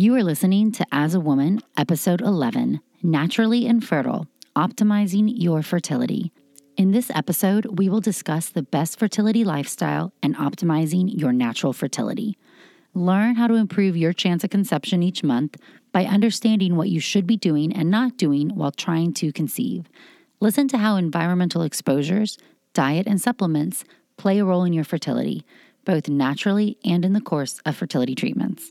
You are listening to As a Woman, Episode 11 Naturally Infertile Optimizing Your Fertility. In this episode, we will discuss the best fertility lifestyle and optimizing your natural fertility. Learn how to improve your chance of conception each month by understanding what you should be doing and not doing while trying to conceive. Listen to how environmental exposures, diet, and supplements play a role in your fertility, both naturally and in the course of fertility treatments.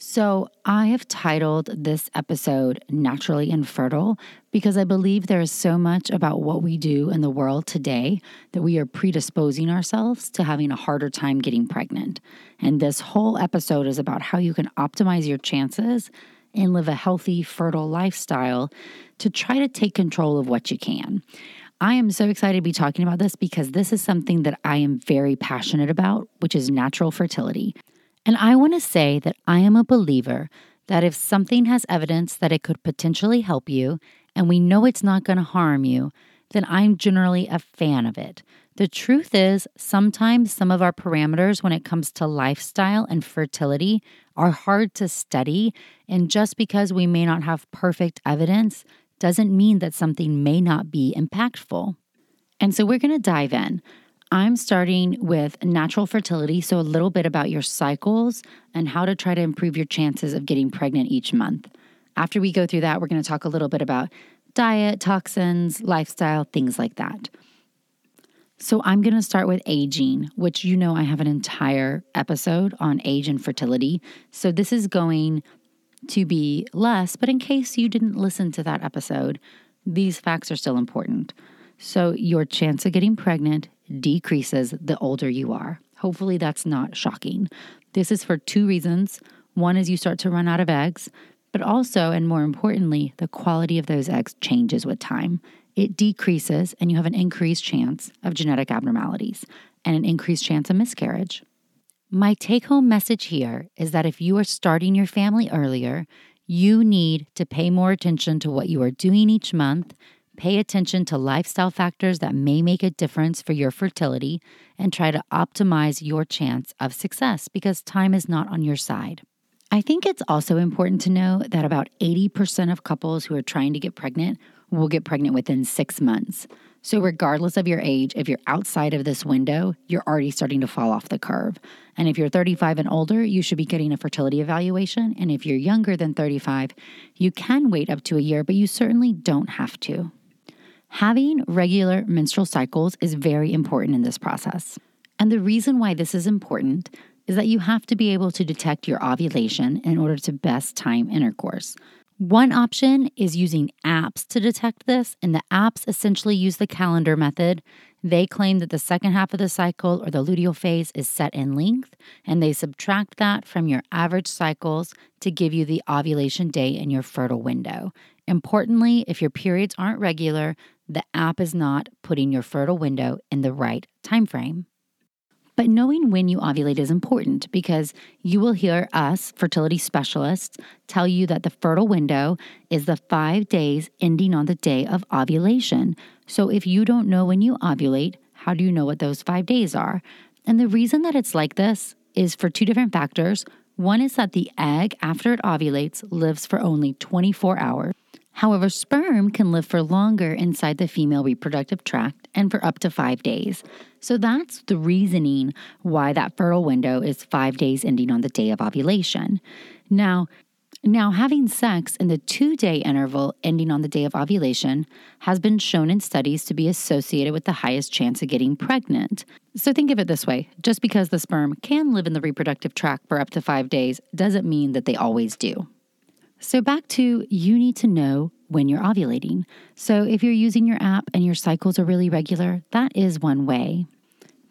So, I have titled this episode Naturally Infertile because I believe there is so much about what we do in the world today that we are predisposing ourselves to having a harder time getting pregnant. And this whole episode is about how you can optimize your chances and live a healthy, fertile lifestyle to try to take control of what you can. I am so excited to be talking about this because this is something that I am very passionate about, which is natural fertility. And I want to say that I am a believer that if something has evidence that it could potentially help you and we know it's not going to harm you, then I'm generally a fan of it. The truth is, sometimes some of our parameters when it comes to lifestyle and fertility are hard to study. And just because we may not have perfect evidence doesn't mean that something may not be impactful. And so we're going to dive in. I'm starting with natural fertility, so a little bit about your cycles and how to try to improve your chances of getting pregnant each month. After we go through that, we're going to talk a little bit about diet, toxins, lifestyle, things like that. So, I'm going to start with aging, which you know I have an entire episode on age and fertility. So, this is going to be less, but in case you didn't listen to that episode, these facts are still important. So, your chance of getting pregnant decreases the older you are. Hopefully, that's not shocking. This is for two reasons. One is you start to run out of eggs, but also, and more importantly, the quality of those eggs changes with time. It decreases, and you have an increased chance of genetic abnormalities and an increased chance of miscarriage. My take home message here is that if you are starting your family earlier, you need to pay more attention to what you are doing each month Pay attention to lifestyle factors that may make a difference for your fertility and try to optimize your chance of success because time is not on your side. I think it's also important to know that about 80% of couples who are trying to get pregnant will get pregnant within six months. So, regardless of your age, if you're outside of this window, you're already starting to fall off the curve. And if you're 35 and older, you should be getting a fertility evaluation. And if you're younger than 35, you can wait up to a year, but you certainly don't have to. Having regular menstrual cycles is very important in this process. And the reason why this is important is that you have to be able to detect your ovulation in order to best time intercourse. One option is using apps to detect this, and the apps essentially use the calendar method. They claim that the second half of the cycle or the luteal phase is set in length, and they subtract that from your average cycles to give you the ovulation day in your fertile window. Importantly, if your periods aren't regular, the app is not putting your fertile window in the right time frame. But knowing when you ovulate is important because you will hear us, fertility specialists, tell you that the fertile window is the five days ending on the day of ovulation. So if you don't know when you ovulate, how do you know what those five days are? And the reason that it's like this is for two different factors. One is that the egg, after it ovulates, lives for only 24 hours. However, sperm can live for longer inside the female reproductive tract and for up to five days. So that's the reasoning why that fertile window is five days ending on the day of ovulation. Now, now, having sex in the two day interval ending on the day of ovulation has been shown in studies to be associated with the highest chance of getting pregnant. So, think of it this way just because the sperm can live in the reproductive tract for up to five days doesn't mean that they always do. So, back to you need to know when you're ovulating. So, if you're using your app and your cycles are really regular, that is one way.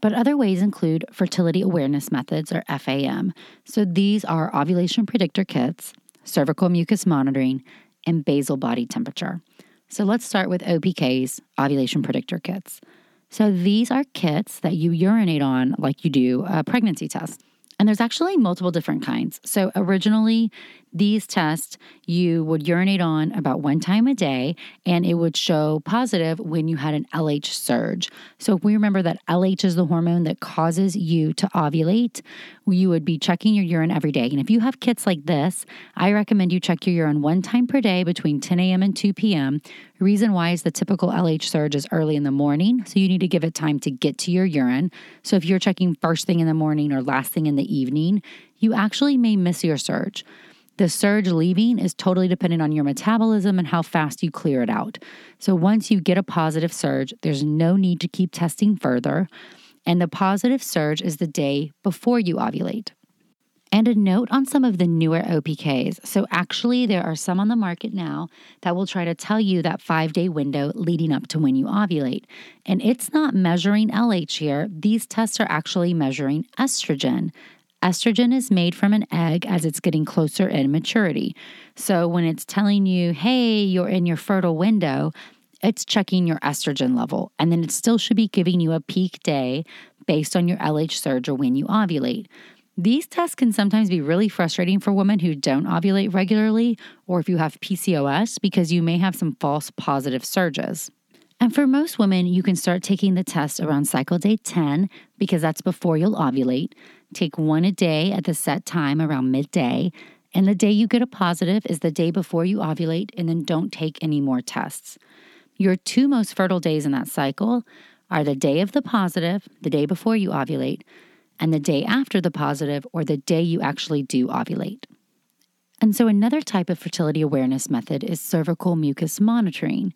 But other ways include fertility awareness methods or FAM. So these are ovulation predictor kits, cervical mucus monitoring, and basal body temperature. So let's start with OPKs, ovulation predictor kits. So these are kits that you urinate on like you do a pregnancy test. And there's actually multiple different kinds. So originally, these tests you would urinate on about one time a day, and it would show positive when you had an LH surge. So if we remember that LH is the hormone that causes you to ovulate, you would be checking your urine every day. And if you have kits like this, I recommend you check your urine one time per day between 10 a.m. and 2 p.m. Reason why is the typical LH surge is early in the morning, so you need to give it time to get to your urine. So if you're checking first thing in the morning or last thing in the evening, you actually may miss your surge. The surge leaving is totally dependent on your metabolism and how fast you clear it out. So once you get a positive surge, there's no need to keep testing further. And the positive surge is the day before you ovulate. And a note on some of the newer OPKs. So, actually, there are some on the market now that will try to tell you that five day window leading up to when you ovulate. And it's not measuring LH here, these tests are actually measuring estrogen. Estrogen is made from an egg as it's getting closer in maturity. So when it's telling you, hey, you're in your fertile window, it's checking your estrogen level. And then it still should be giving you a peak day based on your LH surge or when you ovulate. These tests can sometimes be really frustrating for women who don't ovulate regularly, or if you have PCOS, because you may have some false positive surges. And for most women, you can start taking the test around cycle day 10 because that's before you'll ovulate. Take one a day at the set time around midday. And the day you get a positive is the day before you ovulate, and then don't take any more tests. Your two most fertile days in that cycle are the day of the positive, the day before you ovulate, and the day after the positive, or the day you actually do ovulate. And so, another type of fertility awareness method is cervical mucus monitoring.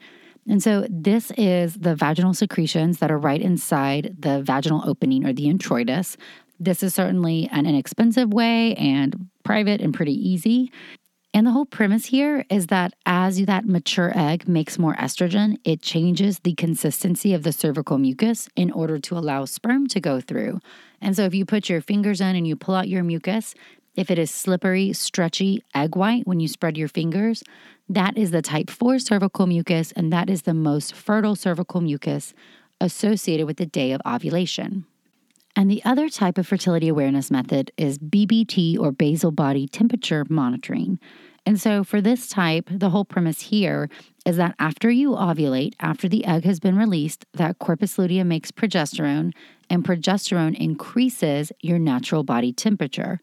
And so, this is the vaginal secretions that are right inside the vaginal opening or the introitus. This is certainly an inexpensive way and private and pretty easy. And the whole premise here is that as that mature egg makes more estrogen, it changes the consistency of the cervical mucus in order to allow sperm to go through. And so if you put your fingers in and you pull out your mucus, if it is slippery, stretchy, egg white when you spread your fingers, that is the type 4 cervical mucus, and that is the most fertile cervical mucus associated with the day of ovulation. And the other type of fertility awareness method is BBT or basal body temperature monitoring. And so, for this type, the whole premise here is that after you ovulate, after the egg has been released, that corpus luteum makes progesterone, and progesterone increases your natural body temperature.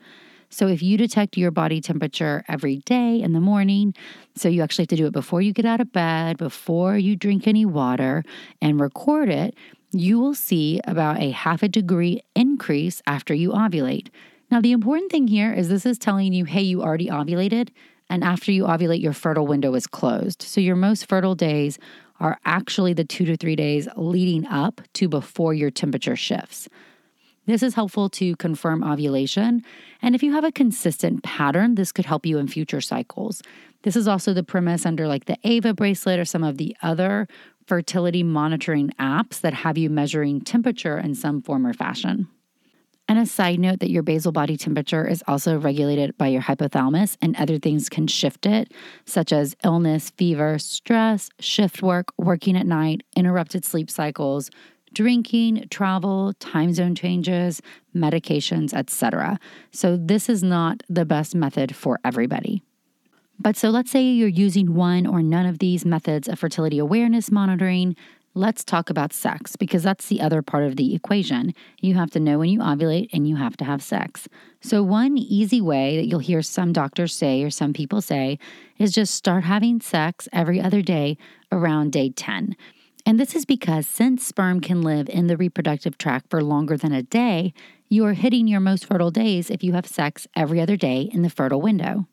So, if you detect your body temperature every day in the morning, so you actually have to do it before you get out of bed, before you drink any water, and record it, you will see about a half a degree increase after you ovulate. Now, the important thing here is this is telling you, hey, you already ovulated, and after you ovulate, your fertile window is closed. So, your most fertile days are actually the two to three days leading up to before your temperature shifts. This is helpful to confirm ovulation. And if you have a consistent pattern, this could help you in future cycles. This is also the premise under like the Ava bracelet or some of the other fertility monitoring apps that have you measuring temperature in some form or fashion. And a side note that your basal body temperature is also regulated by your hypothalamus, and other things can shift it, such as illness, fever, stress, shift work, working at night, interrupted sleep cycles, drinking, travel, time zone changes, medications, etc. So, this is not the best method for everybody. But so let's say you're using one or none of these methods of fertility awareness monitoring. Let's talk about sex because that's the other part of the equation. You have to know when you ovulate and you have to have sex. So, one easy way that you'll hear some doctors say or some people say is just start having sex every other day around day 10. And this is because since sperm can live in the reproductive tract for longer than a day, you are hitting your most fertile days if you have sex every other day in the fertile window.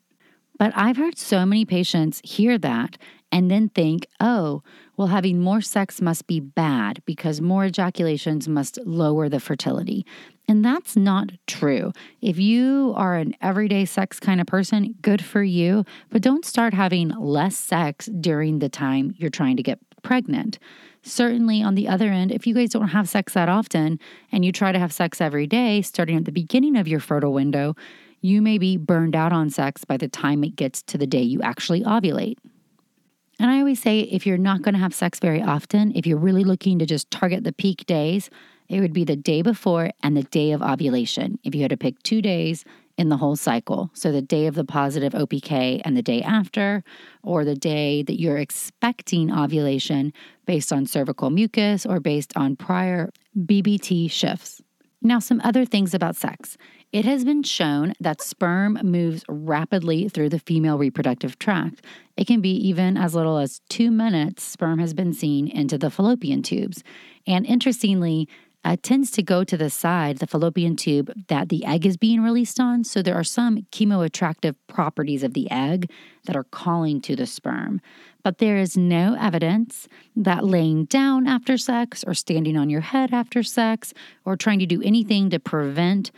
But I've heard so many patients hear that and then think, oh, well, having more sex must be bad because more ejaculations must lower the fertility. And that's not true. If you are an everyday sex kind of person, good for you, but don't start having less sex during the time you're trying to get pregnant. Certainly, on the other end, if you guys don't have sex that often and you try to have sex every day, starting at the beginning of your fertile window, you may be burned out on sex by the time it gets to the day you actually ovulate. And I always say if you're not going to have sex very often, if you're really looking to just target the peak days, it would be the day before and the day of ovulation. If you had to pick two days in the whole cycle, so the day of the positive OPK and the day after, or the day that you're expecting ovulation based on cervical mucus or based on prior BBT shifts. Now, some other things about sex. It has been shown that sperm moves rapidly through the female reproductive tract. It can be even as little as two minutes, sperm has been seen into the fallopian tubes. And interestingly, uh, tends to go to the side, the fallopian tube that the egg is being released on. So there are some chemoattractive properties of the egg that are calling to the sperm. But there is no evidence that laying down after sex or standing on your head after sex or trying to do anything to prevent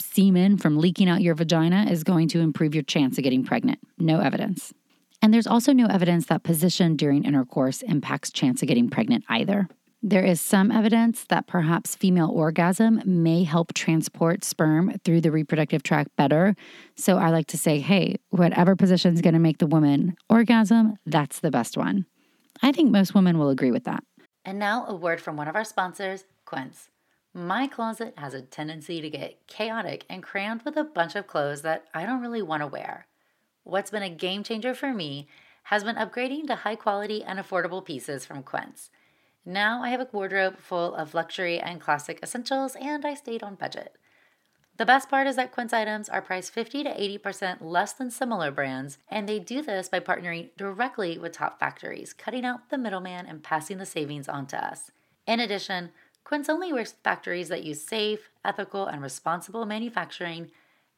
semen from leaking out your vagina is going to improve your chance of getting pregnant. No evidence. And there's also no evidence that position during intercourse impacts chance of getting pregnant either. There is some evidence that perhaps female orgasm may help transport sperm through the reproductive tract better. So I like to say, hey, whatever position is going to make the woman orgasm, that's the best one. I think most women will agree with that. And now a word from one of our sponsors, Quince. My closet has a tendency to get chaotic and crammed with a bunch of clothes that I don't really want to wear. What's been a game changer for me has been upgrading to high quality and affordable pieces from Quince. Now I have a wardrobe full of luxury and classic essentials, and I stayed on budget. The best part is that Quince items are priced 50 to 80% less than similar brands, and they do this by partnering directly with top factories, cutting out the middleman and passing the savings on to us. In addition, Quince only works with factories that use safe, ethical, and responsible manufacturing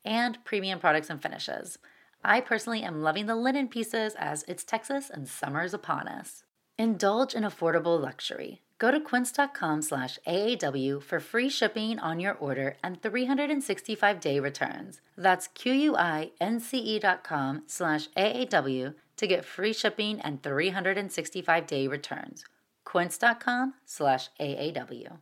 and premium products and finishes. I personally am loving the linen pieces as it's Texas and summer is upon us. Indulge in affordable luxury. Go to quince.com slash AAW for free shipping on your order and 365-day returns. That's Q-U-I-N-C-E dot com slash AAW to get free shipping and 365-day returns. quince.com slash AAW.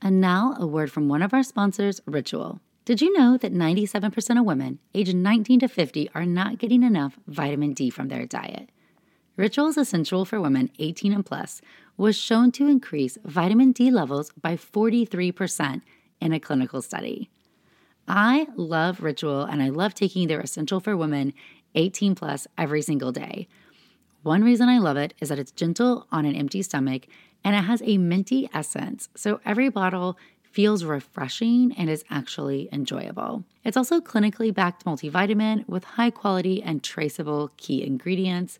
And now a word from one of our sponsors, Ritual. Did you know that 97% of women aged 19 to 50 are not getting enough vitamin D from their diet? Rituals Essential for Women 18 and Plus was shown to increase vitamin D levels by 43% in a clinical study. I love Ritual and I love taking their Essential for Women 18 Plus every single day. One reason I love it is that it's gentle on an empty stomach and it has a minty essence, so every bottle feels refreshing and is actually enjoyable. It's also clinically backed multivitamin with high quality and traceable key ingredients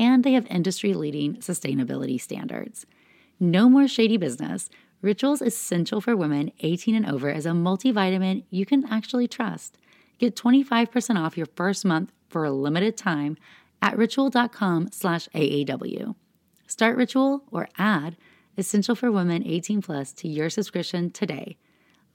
and they have industry leading sustainability standards. No more shady business. Rituals Essential for Women 18 and over is a multivitamin you can actually trust. Get 25% off your first month for a limited time at ritual.com slash AAW. Start Ritual or add Essential for Women 18 plus to your subscription today.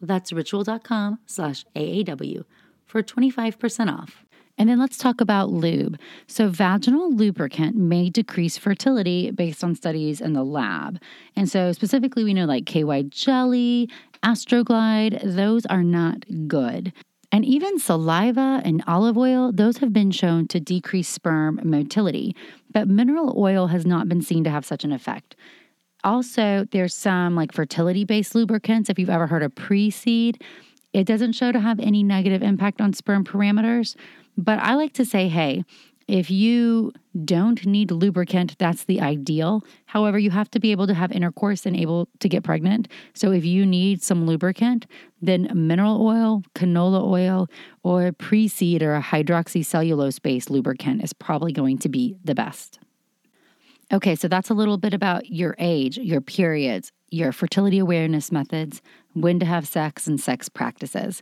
That's ritual.com slash AAW for 25% off. And then let's talk about lube. So, vaginal lubricant may decrease fertility based on studies in the lab. And so, specifically, we know like KY jelly, Astroglide, those are not good. And even saliva and olive oil, those have been shown to decrease sperm motility, but mineral oil has not been seen to have such an effect. Also, there's some like fertility based lubricants. If you've ever heard of pre seed, it doesn't show to have any negative impact on sperm parameters. But I like to say, hey, if you don't need lubricant, that's the ideal. However, you have to be able to have intercourse and able to get pregnant. So if you need some lubricant, then mineral oil, canola oil, or pre seed or a hydroxycellulose based lubricant is probably going to be the best. Okay, so that's a little bit about your age, your periods, your fertility awareness methods, when to have sex, and sex practices.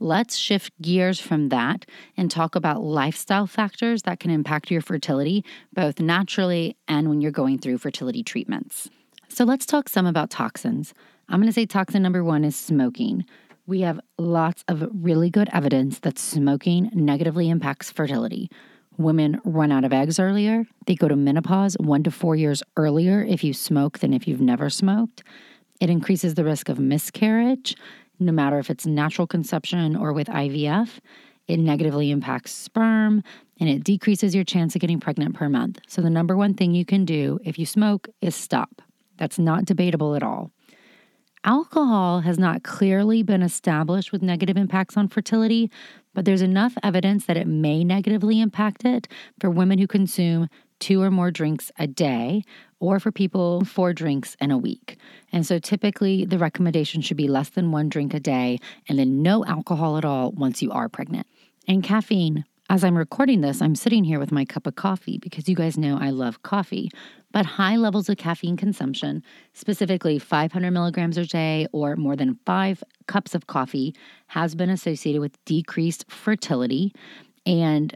Let's shift gears from that and talk about lifestyle factors that can impact your fertility, both naturally and when you're going through fertility treatments. So, let's talk some about toxins. I'm going to say toxin number one is smoking. We have lots of really good evidence that smoking negatively impacts fertility. Women run out of eggs earlier. They go to menopause one to four years earlier if you smoke than if you've never smoked. It increases the risk of miscarriage, no matter if it's natural conception or with IVF. It negatively impacts sperm and it decreases your chance of getting pregnant per month. So, the number one thing you can do if you smoke is stop. That's not debatable at all. Alcohol has not clearly been established with negative impacts on fertility, but there's enough evidence that it may negatively impact it for women who consume two or more drinks a day, or for people, four drinks in a week. And so typically the recommendation should be less than one drink a day and then no alcohol at all once you are pregnant. And caffeine. As I'm recording this, I'm sitting here with my cup of coffee because you guys know I love coffee. But high levels of caffeine consumption, specifically 500 milligrams a day or more than five cups of coffee, has been associated with decreased fertility. And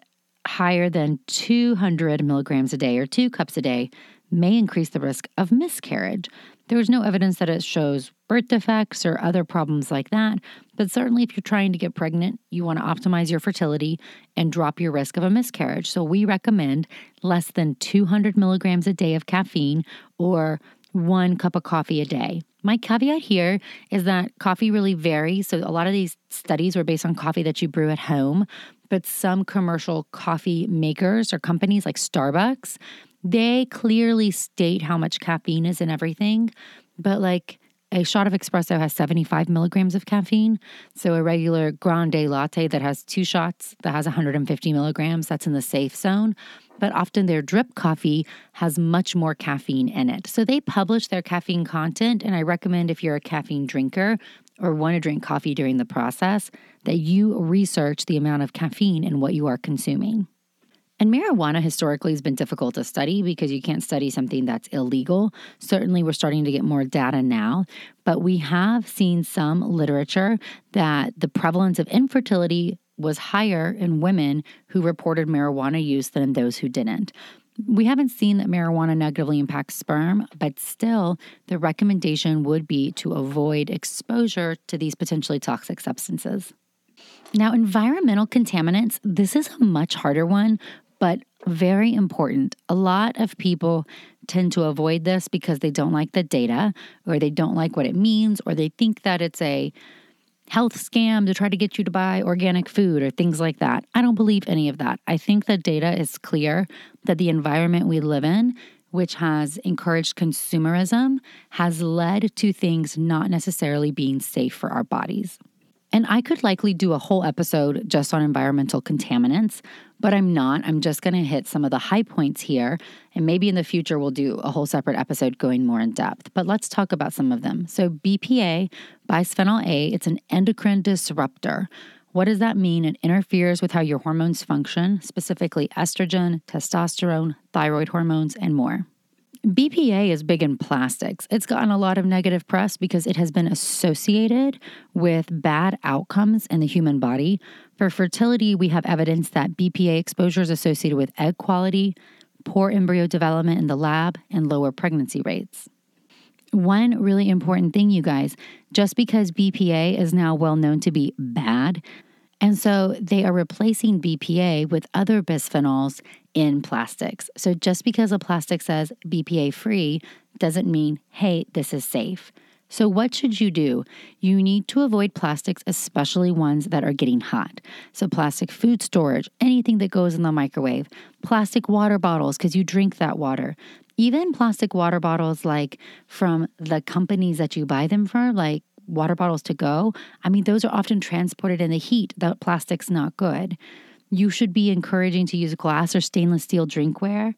higher than 200 milligrams a day or two cups a day may increase the risk of miscarriage. There is no evidence that it shows birth defects or other problems like that, but certainly if you're trying to get pregnant, you want to optimize your fertility and drop your risk of a miscarriage. So we recommend less than 200 milligrams a day of caffeine or one cup of coffee a day. My caveat here is that coffee really varies. So, a lot of these studies were based on coffee that you brew at home, but some commercial coffee makers or companies like Starbucks, they clearly state how much caffeine is in everything. But like a shot of espresso has 75 milligrams of caffeine. So a regular grande latte that has two shots that has 150 milligrams, that's in the safe zone. But often their drip coffee has much more caffeine in it. So they publish their caffeine content. And I recommend if you're a caffeine drinker or want to drink coffee during the process, that you research the amount of caffeine in what you are consuming. And marijuana historically has been difficult to study because you can't study something that's illegal. Certainly, we're starting to get more data now, but we have seen some literature that the prevalence of infertility was higher in women who reported marijuana use than those who didn't. We haven't seen that marijuana negatively impacts sperm, but still, the recommendation would be to avoid exposure to these potentially toxic substances. Now, environmental contaminants, this is a much harder one, but very important. A lot of people tend to avoid this because they don't like the data or they don't like what it means or they think that it's a health scam to try to get you to buy organic food or things like that. I don't believe any of that. I think the data is clear that the environment we live in, which has encouraged consumerism, has led to things not necessarily being safe for our bodies. And I could likely do a whole episode just on environmental contaminants, but I'm not. I'm just going to hit some of the high points here. And maybe in the future, we'll do a whole separate episode going more in depth. But let's talk about some of them. So, BPA, bisphenol A, it's an endocrine disruptor. What does that mean? It interferes with how your hormones function, specifically estrogen, testosterone, thyroid hormones, and more. BPA is big in plastics. It's gotten a lot of negative press because it has been associated with bad outcomes in the human body. For fertility, we have evidence that BPA exposure is associated with egg quality, poor embryo development in the lab, and lower pregnancy rates. One really important thing, you guys, just because BPA is now well known to be bad, and so they are replacing BPA with other bisphenols in plastics. So just because a plastic says BPA free doesn't mean, hey, this is safe. So, what should you do? You need to avoid plastics, especially ones that are getting hot. So, plastic food storage, anything that goes in the microwave, plastic water bottles, because you drink that water. Even plastic water bottles, like from the companies that you buy them from, like water bottles to go, I mean, those are often transported in the heat. That plastic's not good. You should be encouraging to use glass or stainless steel drinkware.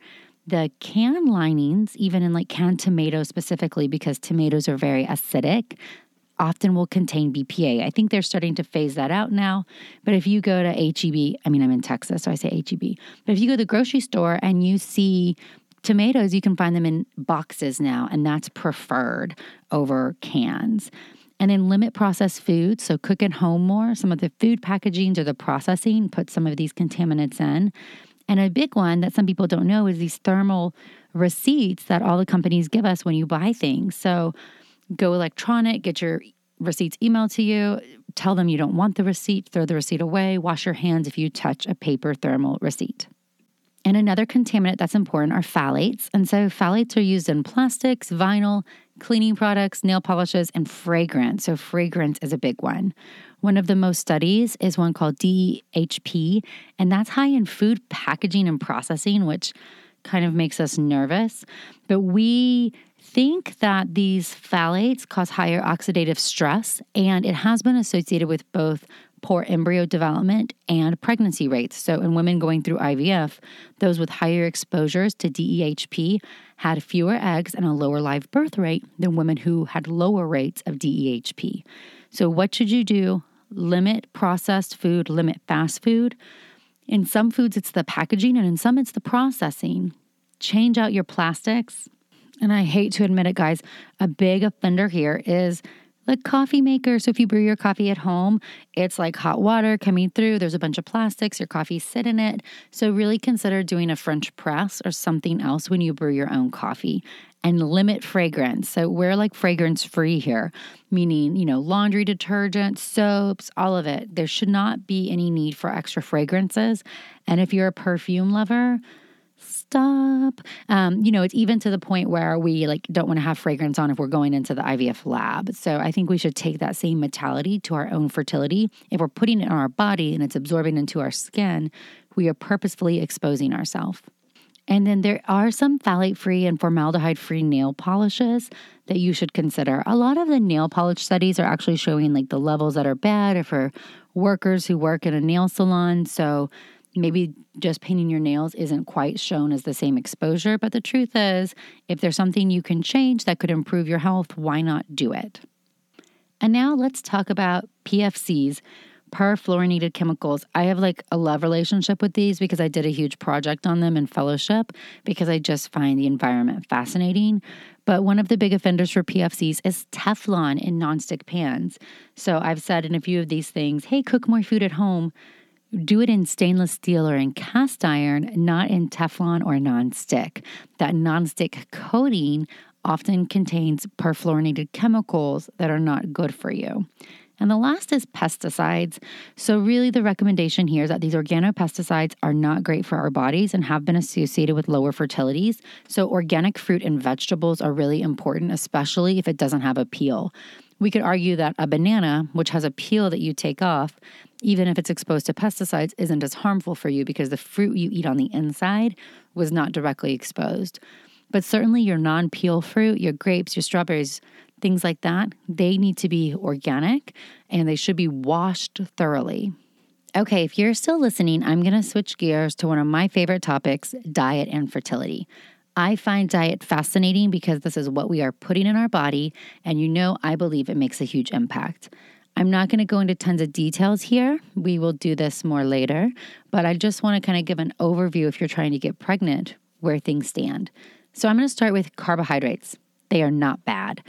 The can linings, even in like canned tomatoes specifically, because tomatoes are very acidic, often will contain BPA. I think they're starting to phase that out now. But if you go to HEB, I mean, I'm in Texas, so I say HEB. But if you go to the grocery store and you see tomatoes, you can find them in boxes now, and that's preferred over cans. And then limit processed foods. So cook at home more. Some of the food packaging or the processing, put some of these contaminants in. And a big one that some people don't know is these thermal receipts that all the companies give us when you buy things. So go electronic, get your receipts emailed to you, tell them you don't want the receipt, throw the receipt away, wash your hands if you touch a paper thermal receipt. And another contaminant that's important are phthalates. And so phthalates are used in plastics, vinyl, cleaning products, nail polishes, and fragrance. So fragrance is a big one. One of the most studies is one called DEHP, and that's high in food packaging and processing, which kind of makes us nervous. But we think that these phthalates cause higher oxidative stress, and it has been associated with both poor embryo development and pregnancy rates. So, in women going through IVF, those with higher exposures to DEHP had fewer eggs and a lower live birth rate than women who had lower rates of DEHP. So, what should you do? Limit processed food, limit fast food. In some foods, it's the packaging, and in some, it's the processing. Change out your plastics. And I hate to admit it, guys, a big offender here is the coffee maker. So if you brew your coffee at home, it's like hot water coming through. There's a bunch of plastics, your coffee sit in it. So really consider doing a French press or something else when you brew your own coffee and limit fragrance. So we're like fragrance free here, meaning, you know, laundry detergent, soaps, all of it. There should not be any need for extra fragrances. And if you're a perfume lover, stop. Um, you know, it's even to the point where we like don't want to have fragrance on if we're going into the IVF lab. So I think we should take that same mentality to our own fertility. If we're putting it on our body and it's absorbing into our skin, we are purposefully exposing ourselves. And then there are some phthalate free and formaldehyde free nail polishes that you should consider. A lot of the nail polish studies are actually showing like the levels that are bad or for workers who work in a nail salon. So maybe just painting your nails isn't quite shown as the same exposure. But the truth is, if there's something you can change that could improve your health, why not do it? And now let's talk about PFCs, perfluorinated chemicals. I have like a love relationship with these because I did a huge project on them in fellowship because I just find the environment fascinating. But one of the big offenders for PFCs is Teflon in nonstick pans. So I've said in a few of these things, hey, cook more food at home do it in stainless steel or in cast iron, not in Teflon or nonstick. That nonstick coating often contains perfluorinated chemicals that are not good for you. And the last is pesticides. So, really, the recommendation here is that these organopesticides are not great for our bodies and have been associated with lower fertilities. So, organic fruit and vegetables are really important, especially if it doesn't have a peel. We could argue that a banana, which has a peel that you take off, even if it's exposed to pesticides, isn't as harmful for you because the fruit you eat on the inside was not directly exposed. But certainly your non peel fruit, your grapes, your strawberries, things like that, they need to be organic and they should be washed thoroughly. Okay, if you're still listening, I'm going to switch gears to one of my favorite topics diet and fertility. I find diet fascinating because this is what we are putting in our body, and you know, I believe it makes a huge impact. I'm not going to go into tons of details here. We will do this more later, but I just want to kind of give an overview if you're trying to get pregnant, where things stand. So I'm going to start with carbohydrates. They are not bad.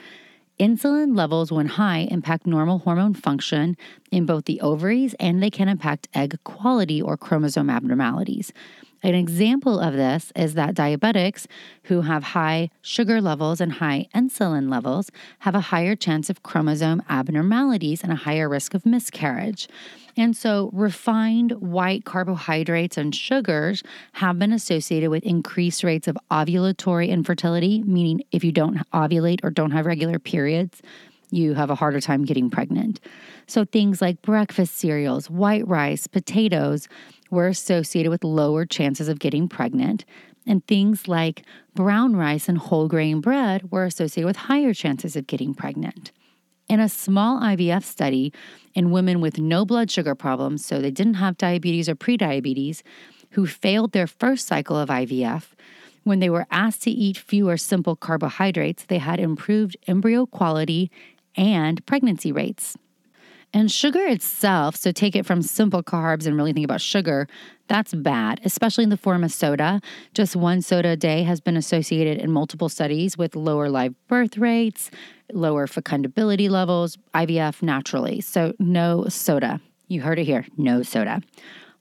Insulin levels, when high, impact normal hormone function in both the ovaries and they can impact egg quality or chromosome abnormalities. An example of this is that diabetics who have high sugar levels and high insulin levels have a higher chance of chromosome abnormalities and a higher risk of miscarriage. And so, refined white carbohydrates and sugars have been associated with increased rates of ovulatory infertility, meaning if you don't ovulate or don't have regular periods, you have a harder time getting pregnant. So, things like breakfast cereals, white rice, potatoes were associated with lower chances of getting pregnant. And things like brown rice and whole grain bread were associated with higher chances of getting pregnant. In a small IVF study in women with no blood sugar problems, so they didn't have diabetes or prediabetes, who failed their first cycle of IVF, when they were asked to eat fewer simple carbohydrates, they had improved embryo quality and pregnancy rates. And sugar itself, so take it from simple carbs and really think about sugar, that's bad, especially in the form of soda. Just one soda a day has been associated in multiple studies with lower live birth rates, lower fecundability levels, IVF naturally. So, no soda. You heard it here no soda.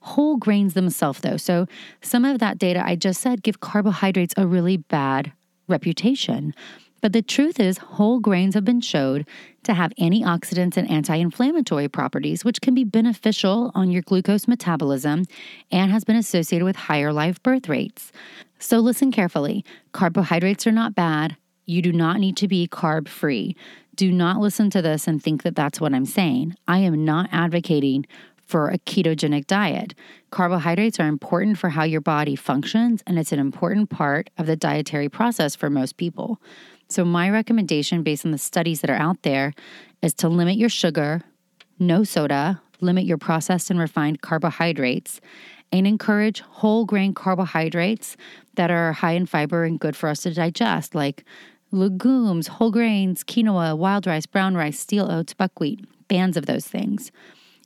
Whole grains themselves, though. So, some of that data I just said give carbohydrates a really bad reputation. But the truth is, whole grains have been showed to have antioxidants and anti inflammatory properties, which can be beneficial on your glucose metabolism and has been associated with higher live birth rates. So listen carefully carbohydrates are not bad. You do not need to be carb free. Do not listen to this and think that that's what I'm saying. I am not advocating for a ketogenic diet. Carbohydrates are important for how your body functions, and it's an important part of the dietary process for most people. So, my recommendation based on the studies that are out there is to limit your sugar, no soda, limit your processed and refined carbohydrates, and encourage whole grain carbohydrates that are high in fiber and good for us to digest, like legumes, whole grains, quinoa, wild rice, brown rice, steel oats, buckwheat, bands of those things.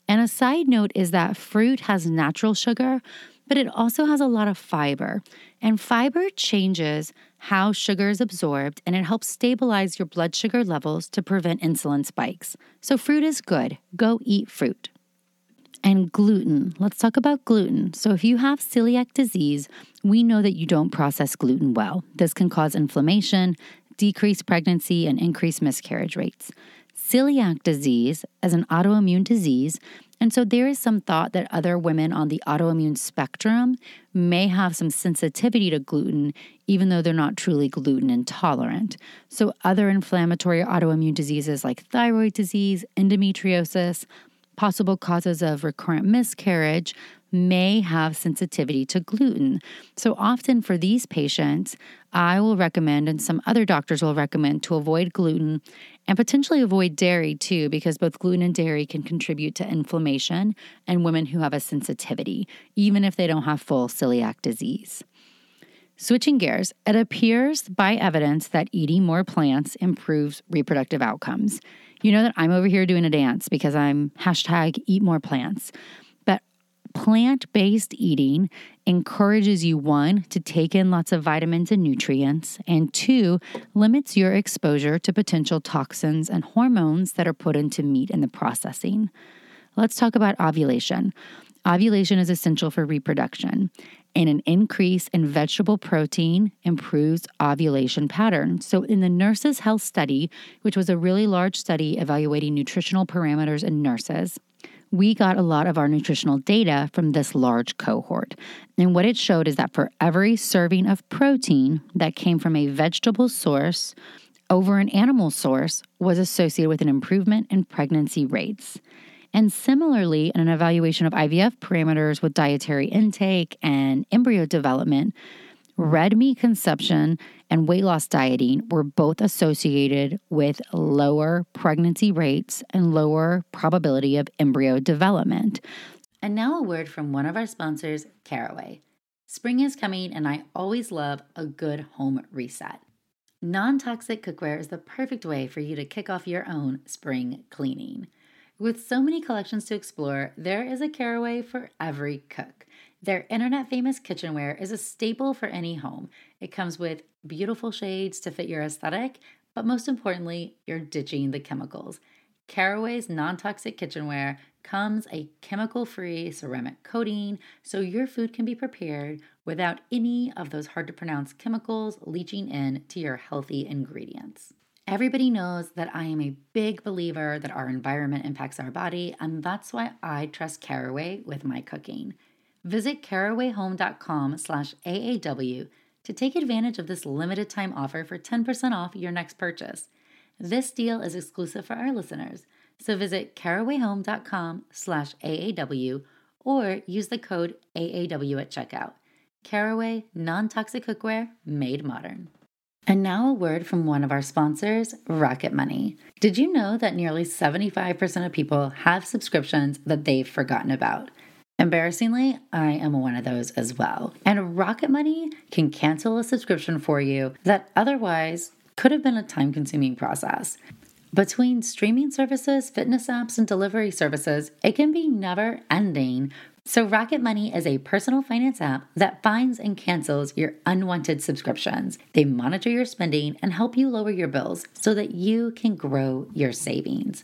And a side note is that fruit has natural sugar, but it also has a lot of fiber. And fiber changes how sugar is absorbed and it helps stabilize your blood sugar levels to prevent insulin spikes. So, fruit is good. Go eat fruit. And gluten. Let's talk about gluten. So, if you have celiac disease, we know that you don't process gluten well. This can cause inflammation, decrease pregnancy, and increase miscarriage rates celiac disease as an autoimmune disease. And so there is some thought that other women on the autoimmune spectrum may have some sensitivity to gluten, even though they're not truly gluten intolerant. So, other inflammatory autoimmune diseases like thyroid disease, endometriosis, possible causes of recurrent miscarriage, may have sensitivity to gluten. So, often for these patients, I will recommend, and some other doctors will recommend, to avoid gluten and potentially avoid dairy too, because both gluten and dairy can contribute to inflammation in women who have a sensitivity, even if they don't have full celiac disease. Switching gears, it appears by evidence that eating more plants improves reproductive outcomes. You know that I'm over here doing a dance because I'm hashtag eat more plants. Plant based eating encourages you, one, to take in lots of vitamins and nutrients, and two, limits your exposure to potential toxins and hormones that are put into meat in the processing. Let's talk about ovulation. Ovulation is essential for reproduction, and an increase in vegetable protein improves ovulation patterns. So, in the Nurses' Health Study, which was a really large study evaluating nutritional parameters in nurses, we got a lot of our nutritional data from this large cohort. And what it showed is that for every serving of protein that came from a vegetable source over an animal source was associated with an improvement in pregnancy rates. And similarly, in an evaluation of IVF parameters with dietary intake and embryo development, red meat consumption and weight loss dieting were both associated with lower pregnancy rates and lower probability of embryo development. And now a word from one of our sponsors, Caraway. Spring is coming, and I always love a good home reset. Non toxic cookware is the perfect way for you to kick off your own spring cleaning. With so many collections to explore, there is a Caraway for every cook. Their internet famous kitchenware is a staple for any home. It comes with beautiful shades to fit your aesthetic, but most importantly, you're ditching the chemicals. Caraway's non toxic kitchenware comes a chemical free ceramic coating so your food can be prepared without any of those hard to pronounce chemicals leaching in to your healthy ingredients. Everybody knows that I am a big believer that our environment impacts our body, and that's why I trust Caraway with my cooking. Visit carawayhome.com slash AAW to take advantage of this limited time offer for 10% off your next purchase. This deal is exclusive for our listeners, so visit carawayhome.com slash AAW or use the code AAW at checkout. Caraway non-toxic cookware made modern. And now a word from one of our sponsors, Rocket Money. Did you know that nearly 75% of people have subscriptions that they've forgotten about? Embarrassingly, I am one of those as well. And Rocket Money can cancel a subscription for you that otherwise could have been a time consuming process. Between streaming services, fitness apps, and delivery services, it can be never ending. So, Rocket Money is a personal finance app that finds and cancels your unwanted subscriptions. They monitor your spending and help you lower your bills so that you can grow your savings.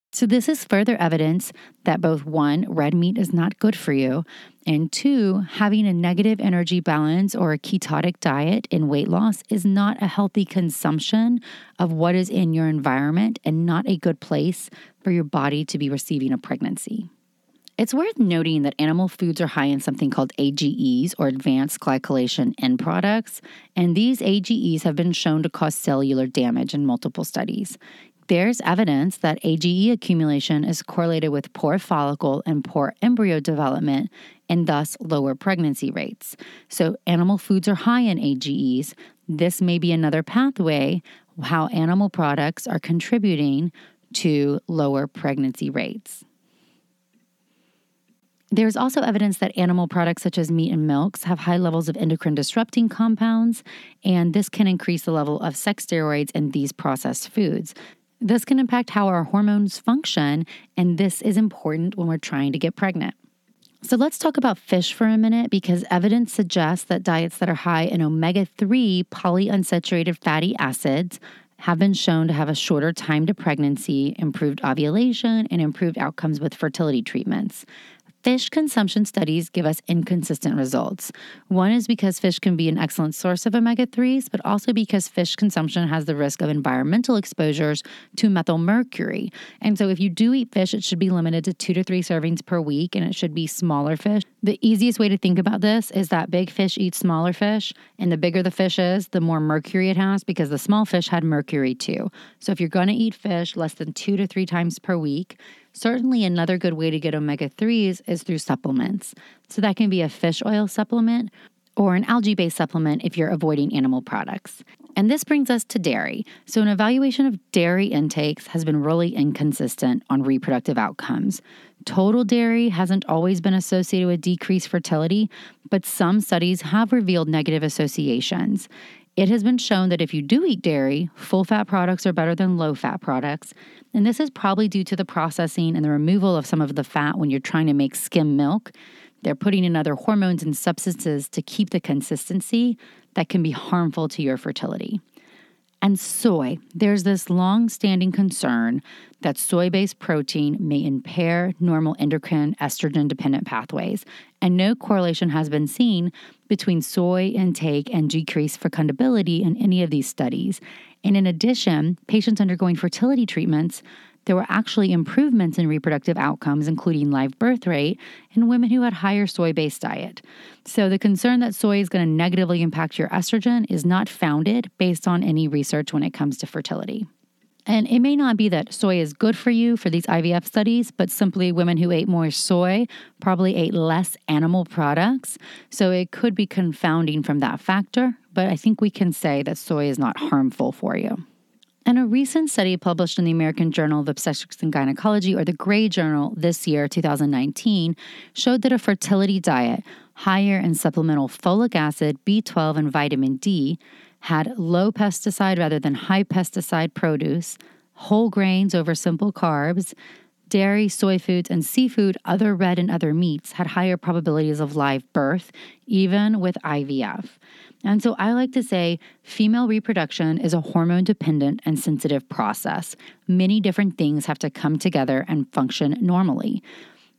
So, this is further evidence that both one, red meat is not good for you, and two, having a negative energy balance or a ketotic diet in weight loss is not a healthy consumption of what is in your environment and not a good place for your body to be receiving a pregnancy. It's worth noting that animal foods are high in something called AGEs or advanced glycation end products, and these AGEs have been shown to cause cellular damage in multiple studies there's evidence that AGE accumulation is correlated with poor follicle and poor embryo development and thus lower pregnancy rates. So, animal foods are high in AGEs. This may be another pathway how animal products are contributing to lower pregnancy rates. There's also evidence that animal products such as meat and milks have high levels of endocrine disrupting compounds, and this can increase the level of sex steroids in these processed foods. This can impact how our hormones function, and this is important when we're trying to get pregnant. So let's talk about fish for a minute because evidence suggests that diets that are high in omega 3 polyunsaturated fatty acids have been shown to have a shorter time to pregnancy, improved ovulation, and improved outcomes with fertility treatments. Fish consumption studies give us inconsistent results. One is because fish can be an excellent source of omega 3s, but also because fish consumption has the risk of environmental exposures to methylmercury. And so, if you do eat fish, it should be limited to two to three servings per week, and it should be smaller fish. The easiest way to think about this is that big fish eat smaller fish, and the bigger the fish is, the more mercury it has because the small fish had mercury too. So, if you're going to eat fish less than two to three times per week, Certainly, another good way to get omega 3s is through supplements. So, that can be a fish oil supplement or an algae based supplement if you're avoiding animal products. And this brings us to dairy. So, an evaluation of dairy intakes has been really inconsistent on reproductive outcomes. Total dairy hasn't always been associated with decreased fertility, but some studies have revealed negative associations. It has been shown that if you do eat dairy, full fat products are better than low fat products. And this is probably due to the processing and the removal of some of the fat when you're trying to make skim milk. They're putting in other hormones and substances to keep the consistency that can be harmful to your fertility. And soy, there's this long standing concern that soy based protein may impair normal endocrine estrogen dependent pathways, and no correlation has been seen between soy intake and decreased fecundability in any of these studies. And in addition, patients undergoing fertility treatments there were actually improvements in reproductive outcomes, including live birth rate, in women who had higher soy based diet. So the concern that soy is going to negatively impact your estrogen is not founded based on any research when it comes to fertility. And it may not be that soy is good for you for these IVF studies, but simply women who ate more soy probably ate less animal products. So it could be confounding from that factor, but I think we can say that soy is not harmful for you. And a recent study published in the American Journal of Obstetrics and Gynecology, or the Gray Journal, this year, 2019, showed that a fertility diet higher in supplemental folic acid, B12, and vitamin D had low pesticide rather than high pesticide produce, whole grains over simple carbs, dairy, soy foods, and seafood, other red and other meats had higher probabilities of live birth, even with IVF. And so I like to say female reproduction is a hormone dependent and sensitive process. Many different things have to come together and function normally.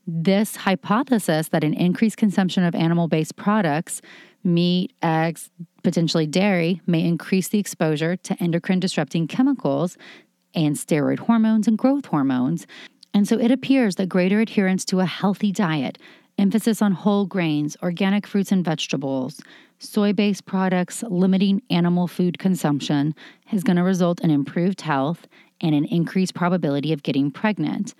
This hypothesis that an increased consumption of animal based products, meat, eggs, potentially dairy, may increase the exposure to endocrine disrupting chemicals and steroid hormones and growth hormones. And so it appears that greater adherence to a healthy diet, emphasis on whole grains, organic fruits and vegetables, soy based products, limiting animal food consumption is going to result in improved health and an increased probability of getting pregnant.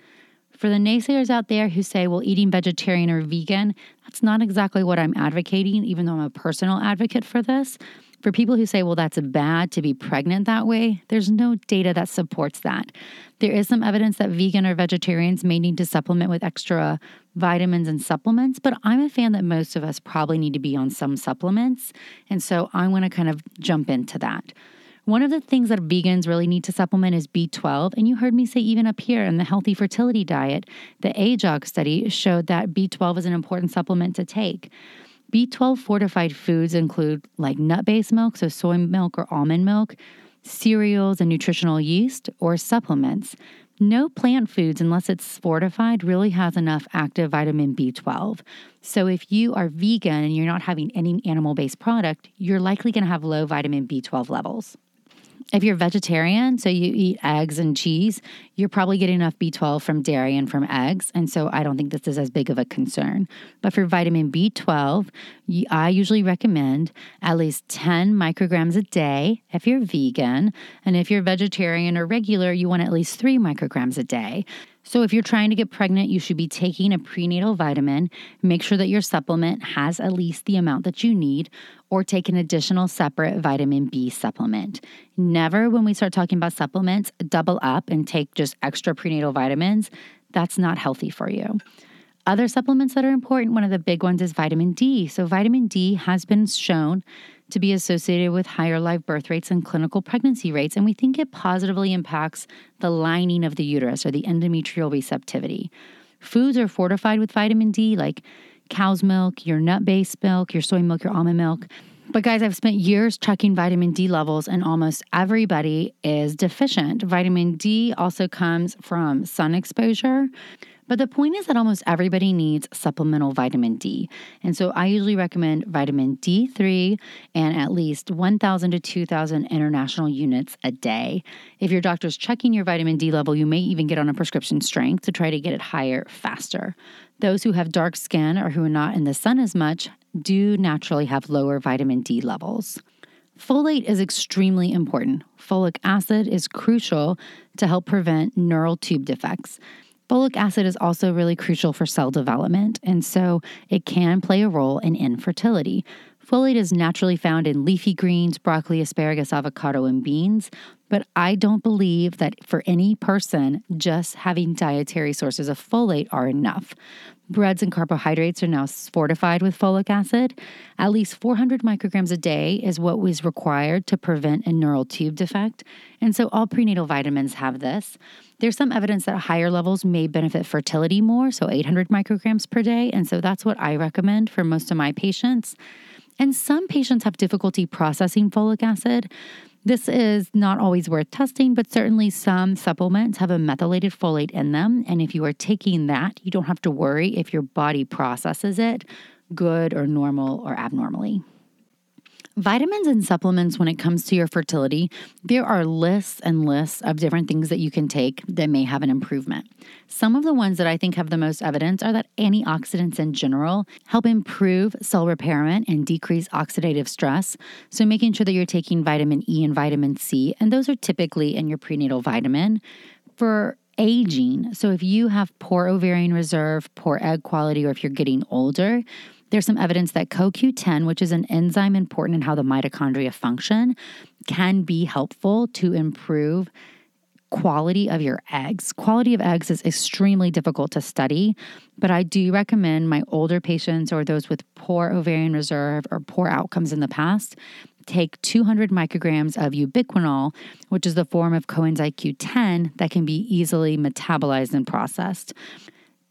For the naysayers out there who say, well, eating vegetarian or vegan, that's not exactly what I'm advocating, even though I'm a personal advocate for this. For people who say, well, that's bad to be pregnant that way, there's no data that supports that. There is some evidence that vegan or vegetarians may need to supplement with extra vitamins and supplements, but I'm a fan that most of us probably need to be on some supplements. And so I want to kind of jump into that. One of the things that vegans really need to supplement is B12. And you heard me say, even up here in the healthy fertility diet, the AJOG study showed that B12 is an important supplement to take. B12 fortified foods include like nut based milk, so soy milk or almond milk, cereals and nutritional yeast, or supplements. No plant foods, unless it's fortified, really has enough active vitamin B12. So, if you are vegan and you're not having any animal based product, you're likely going to have low vitamin B12 levels. If you're vegetarian, so you eat eggs and cheese, you're probably getting enough B12 from dairy and from eggs. And so I don't think this is as big of a concern. But for vitamin B12, I usually recommend at least 10 micrograms a day if you're vegan. And if you're vegetarian or regular, you want at least three micrograms a day. So, if you're trying to get pregnant, you should be taking a prenatal vitamin. Make sure that your supplement has at least the amount that you need, or take an additional separate vitamin B supplement. Never, when we start talking about supplements, double up and take just extra prenatal vitamins. That's not healthy for you. Other supplements that are important, one of the big ones is vitamin D. So, vitamin D has been shown to be associated with higher live birth rates and clinical pregnancy rates, and we think it positively impacts the lining of the uterus or the endometrial receptivity. Foods are fortified with vitamin D, like cow's milk, your nut based milk, your soy milk, your almond milk. But guys, I've spent years checking vitamin D levels, and almost everybody is deficient. Vitamin D also comes from sun exposure. But the point is that almost everybody needs supplemental vitamin D. And so I usually recommend vitamin D3 and at least 1,000 to 2,000 international units a day. If your doctor's checking your vitamin D level, you may even get on a prescription strength to try to get it higher faster. Those who have dark skin or who are not in the sun as much do naturally have lower vitamin D levels. Folate is extremely important. Folic acid is crucial to help prevent neural tube defects. Folic acid is also really crucial for cell development, and so it can play a role in infertility. Folate is naturally found in leafy greens, broccoli, asparagus, avocado, and beans, but I don't believe that for any person, just having dietary sources of folate are enough. Breads and carbohydrates are now fortified with folic acid. At least 400 micrograms a day is what was required to prevent a neural tube defect. And so all prenatal vitamins have this. There's some evidence that higher levels may benefit fertility more, so 800 micrograms per day. And so that's what I recommend for most of my patients. And some patients have difficulty processing folic acid. This is not always worth testing, but certainly some supplements have a methylated folate in them. And if you are taking that, you don't have to worry if your body processes it good or normal or abnormally. Vitamins and supplements, when it comes to your fertility, there are lists and lists of different things that you can take that may have an improvement. Some of the ones that I think have the most evidence are that antioxidants in general help improve cell repairment and decrease oxidative stress. So, making sure that you're taking vitamin E and vitamin C, and those are typically in your prenatal vitamin. For aging, so if you have poor ovarian reserve, poor egg quality, or if you're getting older, there's some evidence that CoQ10, which is an enzyme important in how the mitochondria function, can be helpful to improve quality of your eggs. Quality of eggs is extremely difficult to study, but I do recommend my older patients or those with poor ovarian reserve or poor outcomes in the past take 200 micrograms of ubiquinol, which is the form of coenzyme Q10 that can be easily metabolized and processed.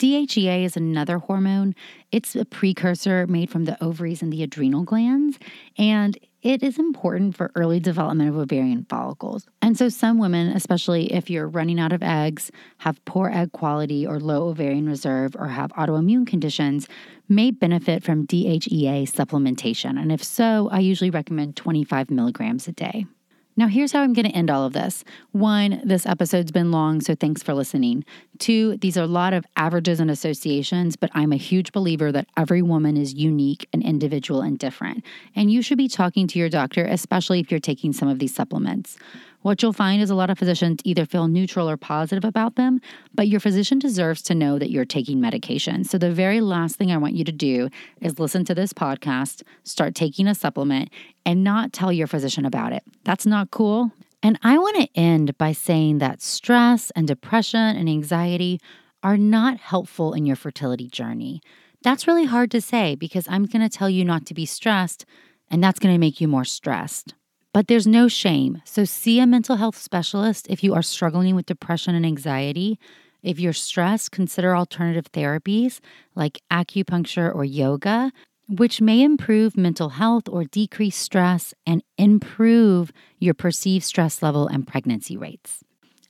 DHEA is another hormone. It's a precursor made from the ovaries and the adrenal glands, and it is important for early development of ovarian follicles. And so, some women, especially if you're running out of eggs, have poor egg quality, or low ovarian reserve, or have autoimmune conditions, may benefit from DHEA supplementation. And if so, I usually recommend 25 milligrams a day. Now, here's how I'm going to end all of this. One, this episode's been long, so thanks for listening. Two, these are a lot of averages and associations, but I'm a huge believer that every woman is unique and individual and different. And you should be talking to your doctor, especially if you're taking some of these supplements. What you'll find is a lot of physicians either feel neutral or positive about them, but your physician deserves to know that you're taking medication. So, the very last thing I want you to do is listen to this podcast, start taking a supplement, and not tell your physician about it. That's not cool. And I want to end by saying that stress and depression and anxiety are not helpful in your fertility journey. That's really hard to say because I'm going to tell you not to be stressed, and that's going to make you more stressed. But there's no shame. So see a mental health specialist if you are struggling with depression and anxiety. If you're stressed, consider alternative therapies like acupuncture or yoga, which may improve mental health or decrease stress and improve your perceived stress level and pregnancy rates.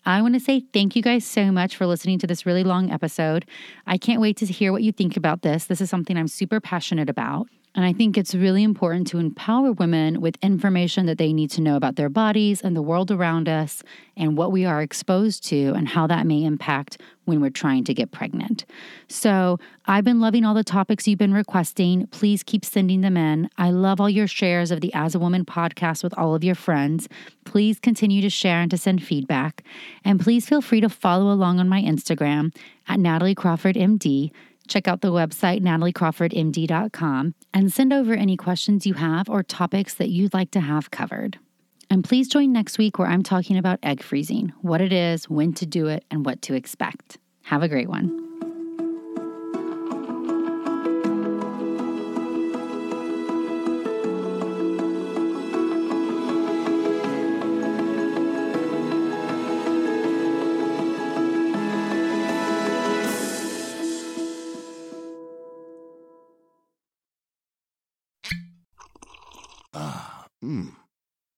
I want to say thank you guys so much for listening to this really long episode. I can't wait to hear what you think about this. This is something I'm super passionate about. And I think it's really important to empower women with information that they need to know about their bodies and the world around us and what we are exposed to and how that may impact when we're trying to get pregnant. So, I've been loving all the topics you've been requesting. Please keep sending them in. I love all your shares of the As a Woman podcast with all of your friends. Please continue to share and to send feedback. And please feel free to follow along on my Instagram at Natalie Crawford MD Check out the website, nataliecrawfordmd.com, and send over any questions you have or topics that you'd like to have covered. And please join next week where I'm talking about egg freezing, what it is, when to do it, and what to expect. Have a great one.